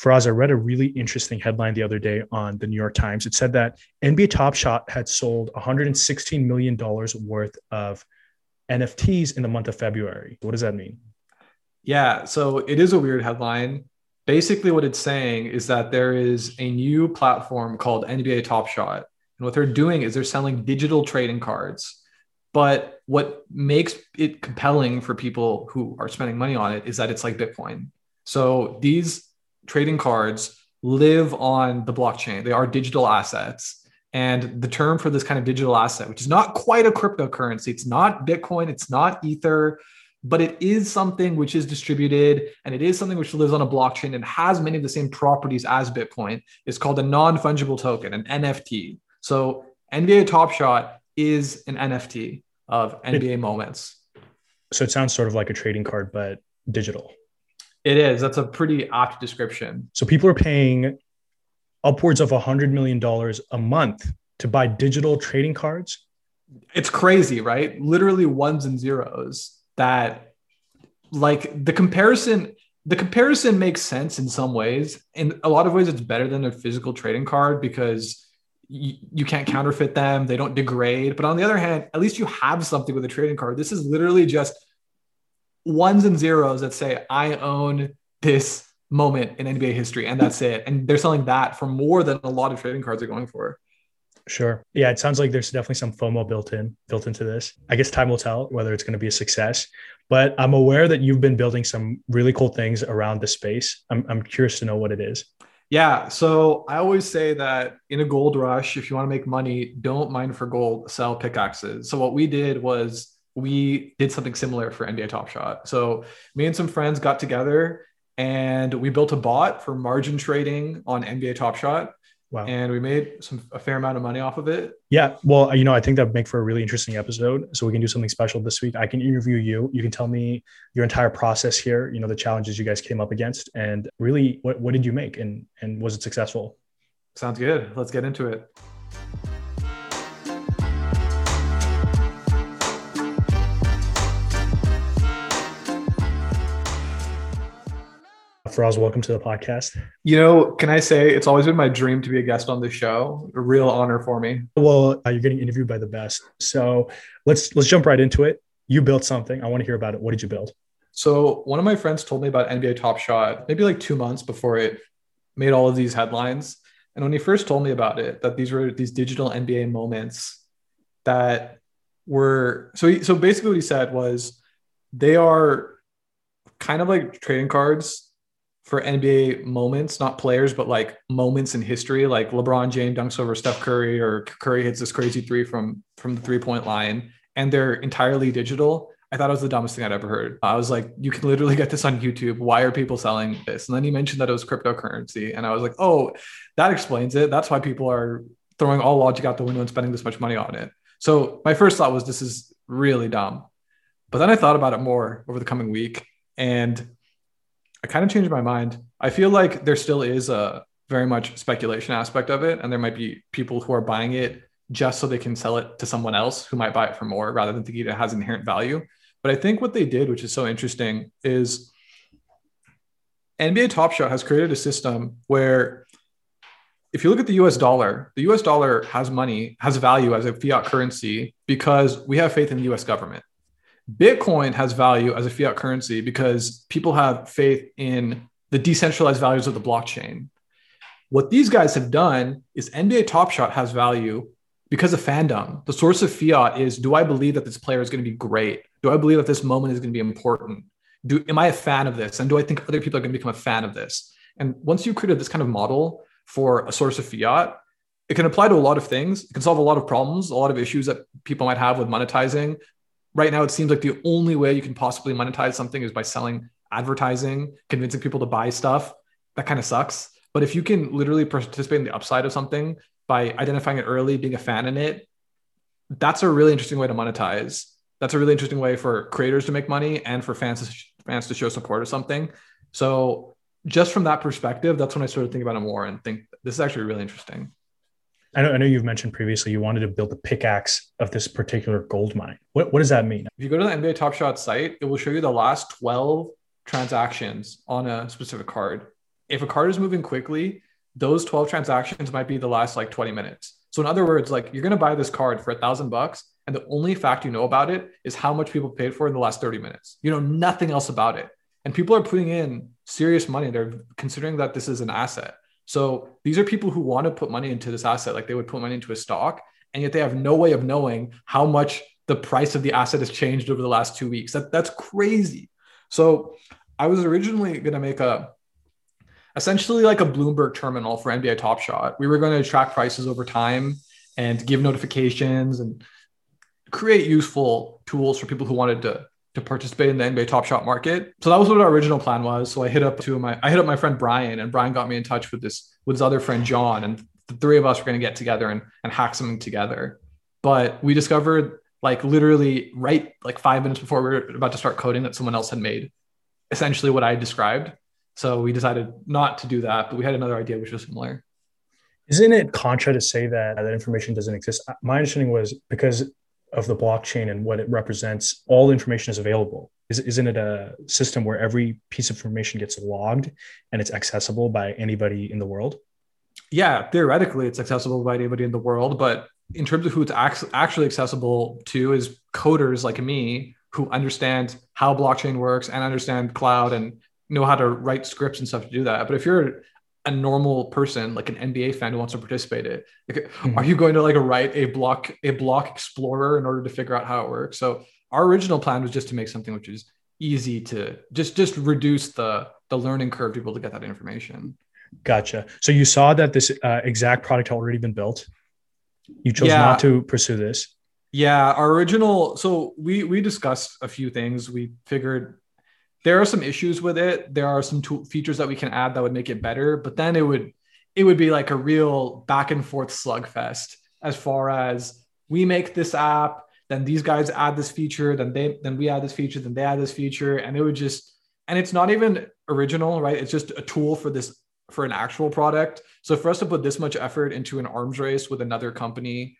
Faraz, I read a really interesting headline the other day on the New York Times. It said that NBA Top Shot had sold $116 million worth of NFTs in the month of February. What does that mean? Yeah, so it is a weird headline. Basically, what it's saying is that there is a new platform called NBA Top Shot. And what they're doing is they're selling digital trading cards. But what makes it compelling for people who are spending money on it is that it's like Bitcoin. So these trading cards live on the blockchain, they are digital assets. And the term for this kind of digital asset, which is not quite a cryptocurrency, it's not Bitcoin, it's not Ether, but it is something which is distributed and it is something which lives on a blockchain and has many of the same properties as Bitcoin. It's called a non fungible token, an NFT. So NBA Top Shot is an NFT of NBA it, moments. So it sounds sort of like a trading card, but digital. It is. That's a pretty apt description. So people are paying upwards of a hundred million dollars a month to buy digital trading cards. It's crazy, right? Literally ones and zeros. That, like, the comparison. The comparison makes sense in some ways. In a lot of ways, it's better than a physical trading card because you, you can't counterfeit them. They don't degrade. But on the other hand, at least you have something with a trading card. This is literally just ones and zeros that say, I own this moment in NBA history, and that's it. And they're selling that for more than a lot of trading cards are going for. Sure. Yeah, it sounds like there's definitely some FOMO built in, built into this. I guess time will tell whether it's going to be a success. But I'm aware that you've been building some really cool things around the space. I'm, I'm curious to know what it is. Yeah. So I always say that in a gold rush, if you want to make money, don't mine for gold, sell pickaxes. So what we did was we did something similar for NBA Top Shot. So me and some friends got together and we built a bot for margin trading on NBA Top Shot. Wow. And we made some a fair amount of money off of it. Yeah. Well, you know, I think that would make for a really interesting episode. So we can do something special this week. I can interview you. You can tell me your entire process here, you know, the challenges you guys came up against and really what, what did you make and and was it successful? Sounds good. Let's get into it. Faraz, welcome to the podcast. You know, can I say it's always been my dream to be a guest on the show. A real honor for me. Well, uh, you're getting interviewed by the best. So let's let's jump right into it. You built something. I want to hear about it. What did you build? So one of my friends told me about NBA Top Shot maybe like two months before it made all of these headlines. And when he first told me about it, that these were these digital NBA moments that were so he, so basically what he said was they are kind of like trading cards for NBA moments, not players, but like moments in history, like LeBron James dunks over Steph Curry or Curry hits this crazy three from from the three point line, and they're entirely digital. I thought it was the dumbest thing I'd ever heard. I was like, you can literally get this on YouTube. Why are people selling this? And then he mentioned that it was cryptocurrency, and I was like, oh, that explains it. That's why people are throwing all logic out the window and spending this much money on it. So my first thought was this is really dumb. But then I thought about it more over the coming week, and I kind of changed my mind. I feel like there still is a very much speculation aspect of it, and there might be people who are buying it just so they can sell it to someone else who might buy it for more rather than thinking it has inherent value. But I think what they did, which is so interesting, is NBA Top Shot has created a system where if you look at the US dollar, the US dollar has money, has value as a fiat currency because we have faith in the US government. Bitcoin has value as a fiat currency because people have faith in the decentralized values of the blockchain. What these guys have done is NBA Top Shot has value because of fandom. The source of fiat is do I believe that this player is going to be great? Do I believe that this moment is going to be important? Do am I a fan of this? And do I think other people are going to become a fan of this? And once you created this kind of model for a source of fiat, it can apply to a lot of things. It can solve a lot of problems, a lot of issues that people might have with monetizing, right now it seems like the only way you can possibly monetize something is by selling advertising, convincing people to buy stuff. That kind of sucks. But if you can literally participate in the upside of something by identifying it early, being a fan in it, that's a really interesting way to monetize. That's a really interesting way for creators to make money and for fans to, fans to show support of something. So just from that perspective, that's when I started thinking about it more and think this is actually really interesting. I know, I know you've mentioned previously you wanted to build the pickaxe of this particular gold mine. What, what does that mean? If you go to the NBA Top Shot site, it will show you the last 12 transactions on a specific card. if a card is moving quickly, those 12 transactions might be the last like 20 minutes. So in other words, like you're going to buy this card for a thousand bucks. And the only fact you know about it is how much people paid for in the last 30 minutes. You know nothing else about it. And people are putting in serious money. They're considering that this is an asset. So these are people who want to put money into this asset, like they would put money into a stock, and yet they have no way of knowing how much the price of the asset has changed over the last two weeks. That, that's crazy. So I was originally going to make a essentially like a Bloomberg terminal for NBA Top Shot. We were going to track prices over time and give notifications and create useful tools for people who wanted to to participate in the NBA Top Shot market. So that was what our original plan was. So I hit up two of my I hit up my friend Bryan and Bryan got me in touch with this with his other friend Jon and the three of us were going to get together and and hack something together. But we discovered like literally right like 5 minutes before we were about to start coding that someone else had made essentially what I described. So we decided not to do that, but we had another idea which was similar. Isn't it contra to say that that information doesn't exist? My understanding was because of the blockchain and what it represents, all information is available. Is, isn't it a system where every piece of information gets logged and it's accessible by anybody in the world? Yeah, theoretically, it's accessible by anybody in the world, but in terms of who it's actually accessible to is coders like me who understand how blockchain works and understand cloud and know how to write scripts and stuff to do that. But if you're a normal person, like an NBA fan who wants to participate in it, like, mm-hmm. are you going to like write a block a block explorer in order to figure out how it works? So our original plan was just to make something which is easy to just just reduce the the learning curve to be able to get that information. Gotcha. So you saw that this uh, exact product had already been built. You chose yeah. not to pursue this. Yeah, our original. So we we discussed a few things. We figured there are some issues with it. There are some tool features that we can add that would make it better, but then it would it would be like a real back and forth slugfest as far as we make this app, then these guys add this feature, then they then we add this feature, then they add this feature, and it would just and it's not even original, right? It's just a tool for this for an actual product. So for us to put this much effort into an arms race with another company,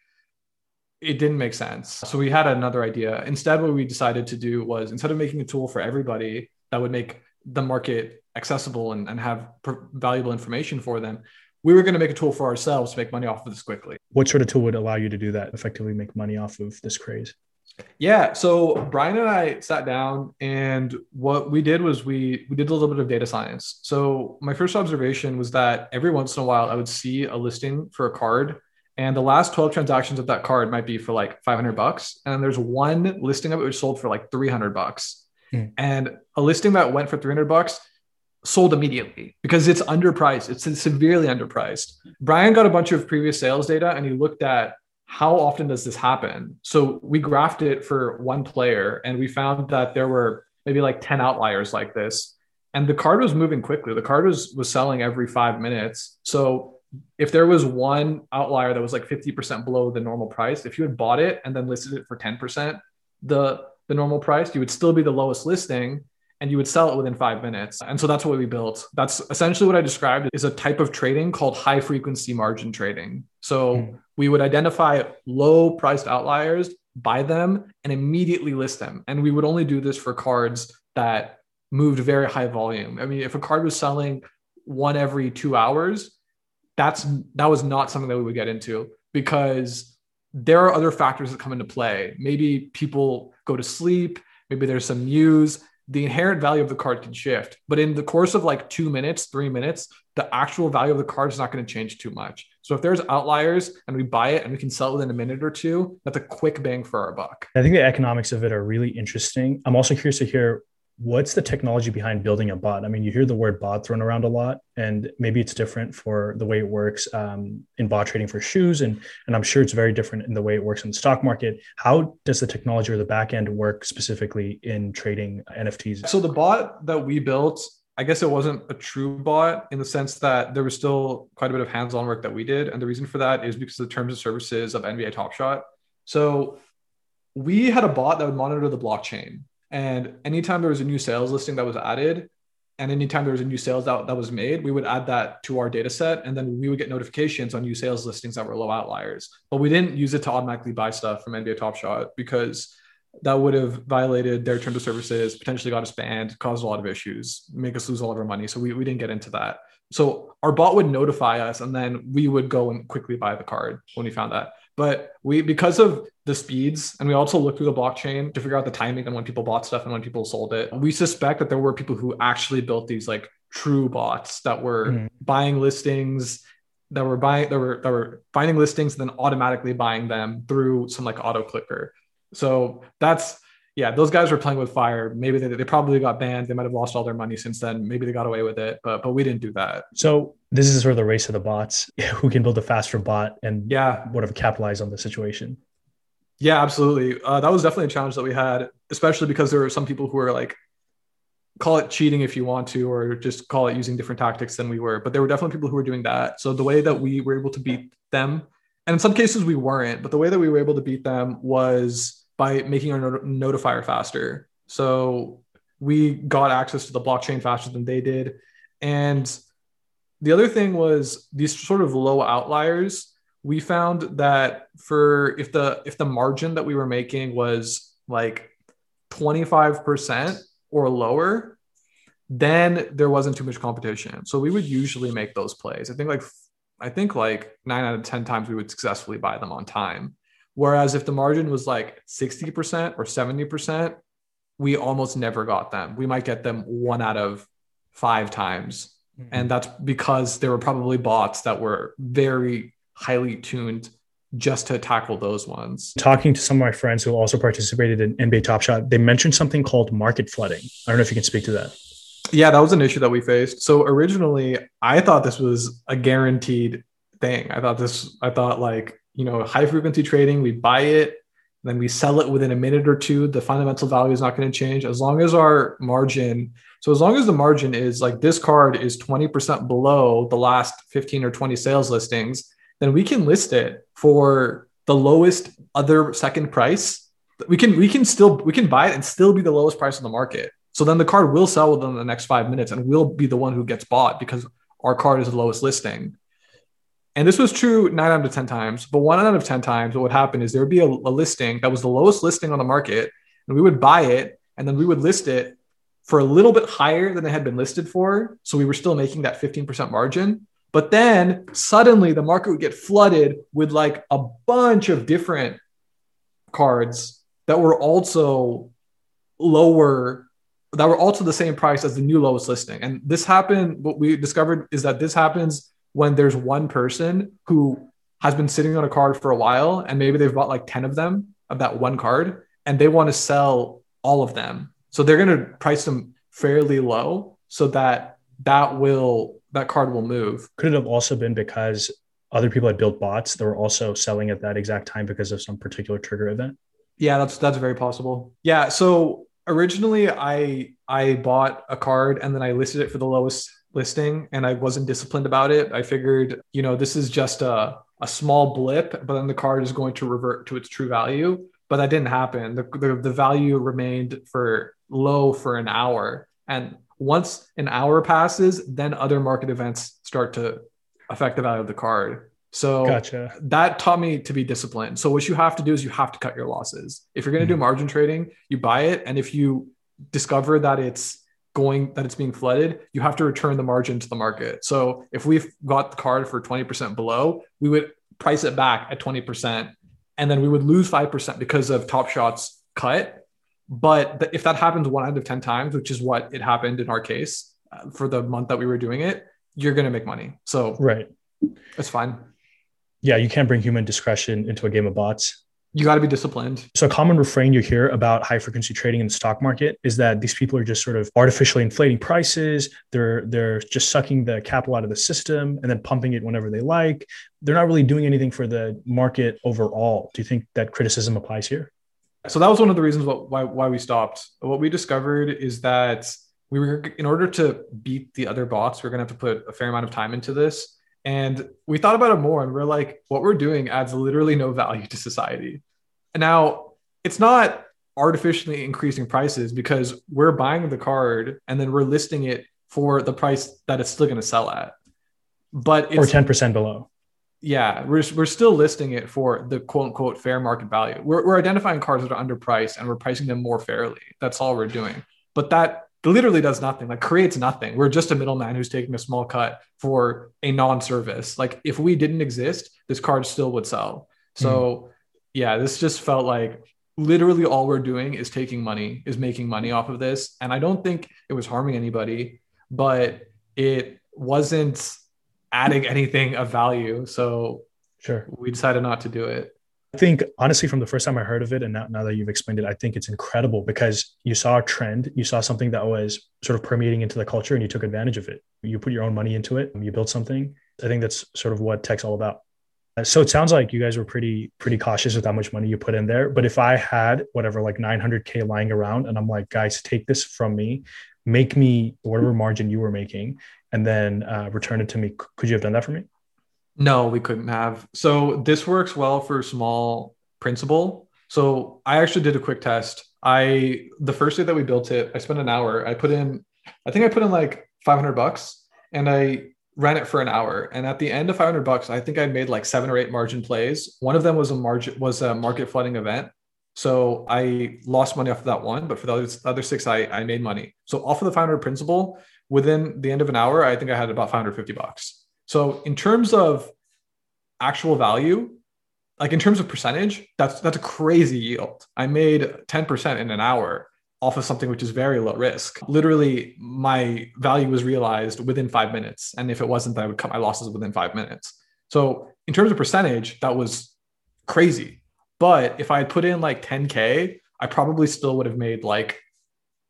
it didn't make sense. So we had another idea. Instead, what we decided to do was instead of making a tool for everybody that would make the market accessible and, and have valuable information for them, we were going to make a tool for ourselves to make money off of this quickly. What sort of tool would allow you to do that effectively make money off of this craze? Yeah. So Bryan and I sat down and what we did was we we did a little bit of data science. So my first observation was that every once in a while I would see a listing for a card and the last 12 transactions of that card might be for like 500 bucks. And there's one listing of it which sold for like 300 bucks. Mm. and a listing that went for 300 bucks sold immediately because it's underpriced. It's severely underpriced. Bryan got a bunch of previous sales data and he looked at how often does this happen? So we graphed it for one player and we found that there were maybe like 10 outliers like this. And the card was moving quickly. The card was was selling every five minutes. So if there was one outlier that was like 50% below the normal price, if you had bought it and then listed it for 10% the the normal price, you would still be the lowest listing and you would sell it within five minutes. And so that's what we built. That's essentially what I described is a type of trading called high frequency margin trading. So mm. we would identify low priced outliers, buy them, and immediately list them. And we would only do this for cards that moved very high volume. I mean, if a card was selling one every two hours, that's that was not something that we would get into because there are other factors that come into play. Maybe people go to sleep, maybe there's some news. The inherent value of the card can shift, but in the course of like two minutes, three minutes, the actual value of the card is not going to change too much. So if there's outliers and we buy it and we can sell it within a minute or two, that's a quick bang for our buck. I think the economics of it are really interesting. I'm also curious to hear what's the technology behind building a bot? I mean, you hear the word bot thrown around a lot, and maybe it's different for the way it works um, in bot trading for shoes, and and I'm sure it's very different in the way it works in the stock market. How does the technology or the backend work specifically in trading NFTs? So the bot that we built. I guess it wasn't a true bot in the sense that there was still quite a bit of hands-on work that we did, and the reason for that is because of the terms of services of NBA Top Shot. So we had a bot that would monitor the blockchain and anytime there was a new sales listing that was added, and anytime there was a new sales that, that was made, we would add that to our data set. And then we would get notifications on new sales listings that were low outliers. But we didn't use it to automatically buy stuff from NBA Top Shot because that would have violated their terms of services, potentially got us banned, caused a lot of issues, make us lose all of our money. So we, we didn't get into that. so our bot would notify us and then we would go and quickly buy the card when we found that. But we, because of the speeds, and we also looked through the blockchain to figure out the timing and when people bought stuff and when people sold it, we suspect that there were people who actually built these like true bots that were mm-hmm. buying listings that were buying that were that were finding listings and then automatically buying them through some like auto clicker. So that's yeah, those guys were playing with fire. Maybe they, they probably got banned. They might have lost all their money since then. Maybe they got away with it, but but we didn't do that. So this is sort of the race of the bots. Who can build a faster bot and yeah, whatever capitalize on the situation. Yeah, absolutely. Uh, that was definitely a challenge that we had, especially because there were some people who were like, call it cheating if you want to, or just call it using different tactics than we were. But there were definitely people who were doing that. So the way that we were able to beat them, and in some cases we weren't, but the way that we were able to beat them was by making our not- notifier faster. So we got access to the blockchain faster than they did. And the other thing was these sort of low outliers. We found that for if the if the margin that we were making was like 25% or lower, then there wasn't too much competition. So we would usually make those plays. I think like I think like 9 out of 10 times we would successfully buy them on time. Whereas if the margin was like 60% or 70%, we almost never got them. We might get them one out of five times. Mm-hmm. And that's because there were probably bots that were very highly tuned just to tackle those ones. Talking to some of my friends who also participated in NBA Top Shot, they mentioned something called market flooding. I don't know if you can speak to that. Yeah, that was an issue that we faced. So originally, I thought this was a guaranteed thing. I thought this, I thought like you know, high frequency trading, we buy it, then we sell it within a minute or two. The fundamental value is not going to change as long as our margin. So as long as the margin is like this card is 20% below the last 15 or 20 sales listings, then we can list it for the lowest other second price. We can we can still we can buy it and still be the lowest price on the market. So then the card will sell within the next five minutes and we'll be the one who gets bought because our card is the lowest listing. And this was true nine out of 10 times, but one out of 10 times, what would happen is there would be a, a listing that was the lowest listing on the market, and we would buy it, and then we would list it for a little bit higher than it had been listed for. So we were still making that 15% margin. But then suddenly the market would get flooded with like a bunch of different cards that were also lower, that were also the same price as the new lowest listing. And this happened, what we discovered is that this happens when there's one person who has been sitting on a card for a while and maybe they've bought like 10 of them of that one card and they want to sell all of them. So they're going to price them fairly low so that that will that card will move. Could it have also been because other people had built bots that were also selling at that exact time because of some particular trigger event? Yeah, that's that's very possible. Yeah, so originally I I bought a card and then I listed it for the lowest listing and I wasn't disciplined about it. I figured, you know, this is just a, a small blip, but then the card is going to revert to its true value. But that didn't happen. The, the, the value remained for low for an hour. And once an hour passes, then other market events start to affect the value of the card. So gotcha. that taught me to be disciplined. So what you have to do is you have to cut your losses. If you're going to mm-hmm. do margin trading, you buy it. And if you discover that it's going that it's being flooded, you have to return the margin to the market. So if we've got the card for 20% below, we would price it back at 20% and then we would lose 5% because of Top Shot's cut. But if that happens one out of 10 times, which is what it happened in our case uh, for the month that we were doing it, you're going to make money. So right. It's fine. Yeah, you can't bring human discretion into a game of bots you got to be disciplined. So, a common refrain you hear about high frequency trading in the stock market is that these people are just sort of artificially inflating prices. They're they're just sucking the capital out of the system and then pumping it whenever they like. They're not really doing anything for the market overall. Do you think that criticism applies here? So that was one of the reasons why why we stopped. What we discovered is that we were in order to beat the other bots, we're going to have to put a fair amount of time into this. And we thought about it more and we're like, what we're doing adds literally no value to society. And now it's not artificially increasing prices because we're buying the card and then we're listing it for the price that it's still going to sell at. But or 10% below. Yeah, we're, we're still listing it for the quote unquote fair market value. We're, we're identifying cards that are underpriced and we're pricing them more fairly. That's all we're doing. But that literally does nothing, like creates nothing. We're just a middleman who's taking a small cut for a non-service. Like if we didn't exist, this card still would sell. So mm. yeah, this just felt like literally all we're doing is taking money, is making money off of this. And I don't think it was harming anybody, but it wasn't adding anything of value. So sure. We decided not to do it. I think honestly, from the first time I heard of it, and now, now that you've explained it, I think it's incredible because you saw a trend, you saw something that was sort of permeating into the culture, and you took advantage of it. You put your own money into it, you built something. I think that's sort of what tech's all about. Uh, so it sounds like you guys were pretty pretty cautious with how much money you put in there. But if I had whatever like 900k lying around, and I'm like, guys, take this from me, make me whatever margin you were making, and then uh, return it to me. Could you have done that for me? No, we couldn't have. So this works well for small principal. So I actually did a quick test. I the first day that we built it, I spent an hour. I put in, I think I put in like 500 bucks, and I ran it for an hour. And at the end of 500 bucks, I think I made like seven or eight margin plays. One of them was a margin was a market flooding event. So I lost money off of that one, but for the other, the other six, I, I made money. So off of the 500 principal, within the end of an hour, I think I had about 550 bucks. So in terms of actual value, like in terms of percentage, that's that's a crazy yield. I made 10% in an hour off of something which is very low risk. Literally, my value was realized within five minutes. And if it wasn't, I would cut my losses within five minutes. So in terms of percentage, that was crazy. But if I had put in like 10K, I probably still would have made like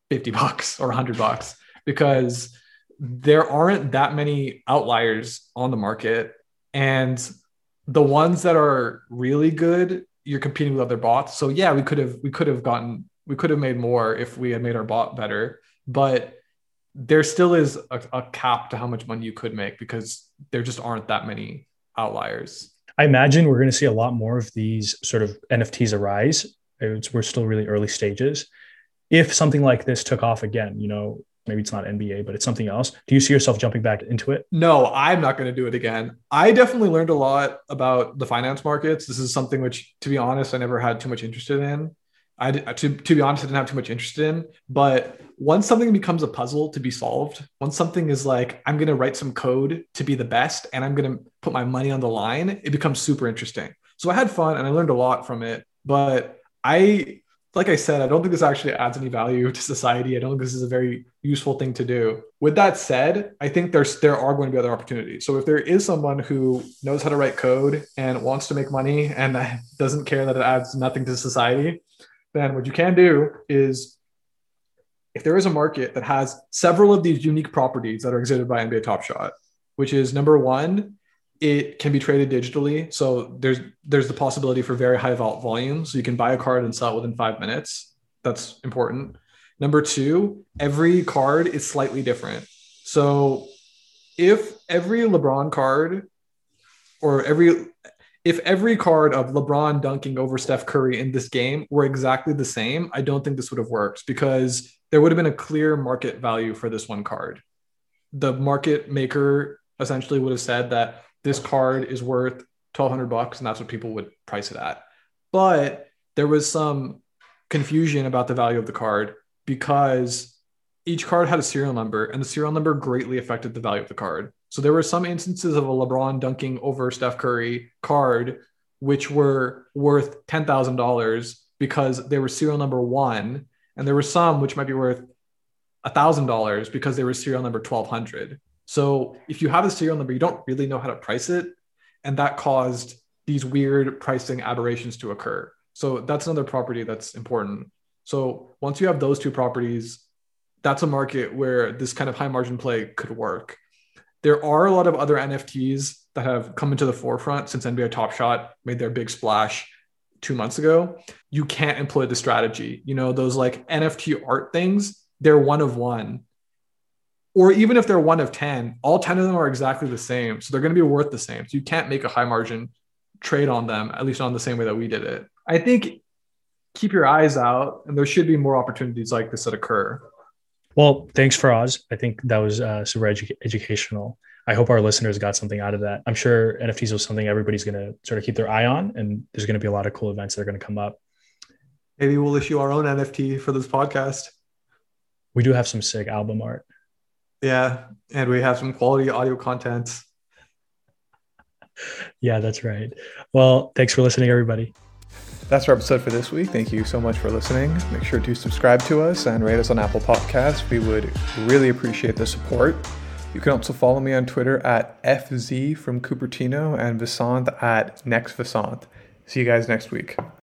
50 bucks or 100 bucks because there aren't that many outliers on the market. And the ones that are really good, you're competing with other bots. So yeah, we could have we could have gotten we could have made more if we had made our bot better, but there still is a, a cap to how much money you could make because there just aren't that many outliers. I imagine we're going to see a lot more of these sort of NFTs arise. It's, we're still really early stages. If something like this took off again, you know, maybe it's not NBA, but it's something else. Do you see yourself jumping back into it? No, I'm not going to do it again. I definitely learned a lot about the finance markets. This is something which, to be honest, I never had too much interest in. I to, to be honest, I didn't have too much interest in. But once something becomes a puzzle to be solved, once something is like, I'm going to write some code to be the best and I'm going to put my money on the line, it becomes super interesting. So I had fun and I learned a lot from it. But I like I said, I don't think this actually adds any value to society. I don't think this is a very useful thing to do. With that said, I think there's there are going to be other opportunities. So if there is someone who knows how to write code and wants to make money and doesn't care that it adds nothing to society, then what you can do is if there is a market that has several of these unique properties that are exhibited by NBA Top Shot, which is number one, it can be traded digitally. So there's there's the possibility for very high vol- volume. So you can buy a card and sell it within five minutes. That's important. Number two, every card is slightly different. So if every LeBron card or every if every card of LeBron dunking over Steph Curry in this game were exactly the same, I don't think this would have worked because there would have been a clear market value for this one card. The market maker essentially would have said that this card is worth 1200 bucks and that's what people would price it at. But there was some confusion about the value of the card because each card had a serial number and the serial number greatly affected the value of the card. So there were some instances of a LeBron dunking over Steph Curry card which were worth $10,000 because they were serial number 1 and there were some which might be worth $1,000 because they were serial number 1200. So if you have a serial number, you don't really know how to price it. And that caused these weird pricing aberrations to occur. So that's another property that's important. So once you have those two properties, that's a market where this kind of high margin play could work. There are a lot of other NFTs that have come into the forefront since NBA Top Shot made their big splash two months ago. You can't employ the strategy. You know, those like NFT art things, they're one of one or even if they're one of 10, all 10 of them are exactly the same. So they're going to be worth the same. So you can't make a high margin trade on them, at least on the same way that we did it. I think keep your eyes out, and there should be more opportunities like this that occur. Well, thanks for Faraz. I think that was uh, super edu- educational. I hope our listeners got something out of that. I'm sure NFTs was something everybody's going to sort of keep their eye on, and there's going to be a lot of cool events that are going to come up. Maybe we'll issue our own NFT for this podcast. We do have some sick album art. Yeah, and we have some quality audio content. Yeah, that's right. Well, thanks for listening, everybody. That's our episode for this week. Thank you so much for listening. Make sure to subscribe to us and rate us on Apple Podcasts. We would really appreciate the support. You can also follow me on Twitter at FZ from Cupertino and Vasant at Next Vasant. See you guys next week.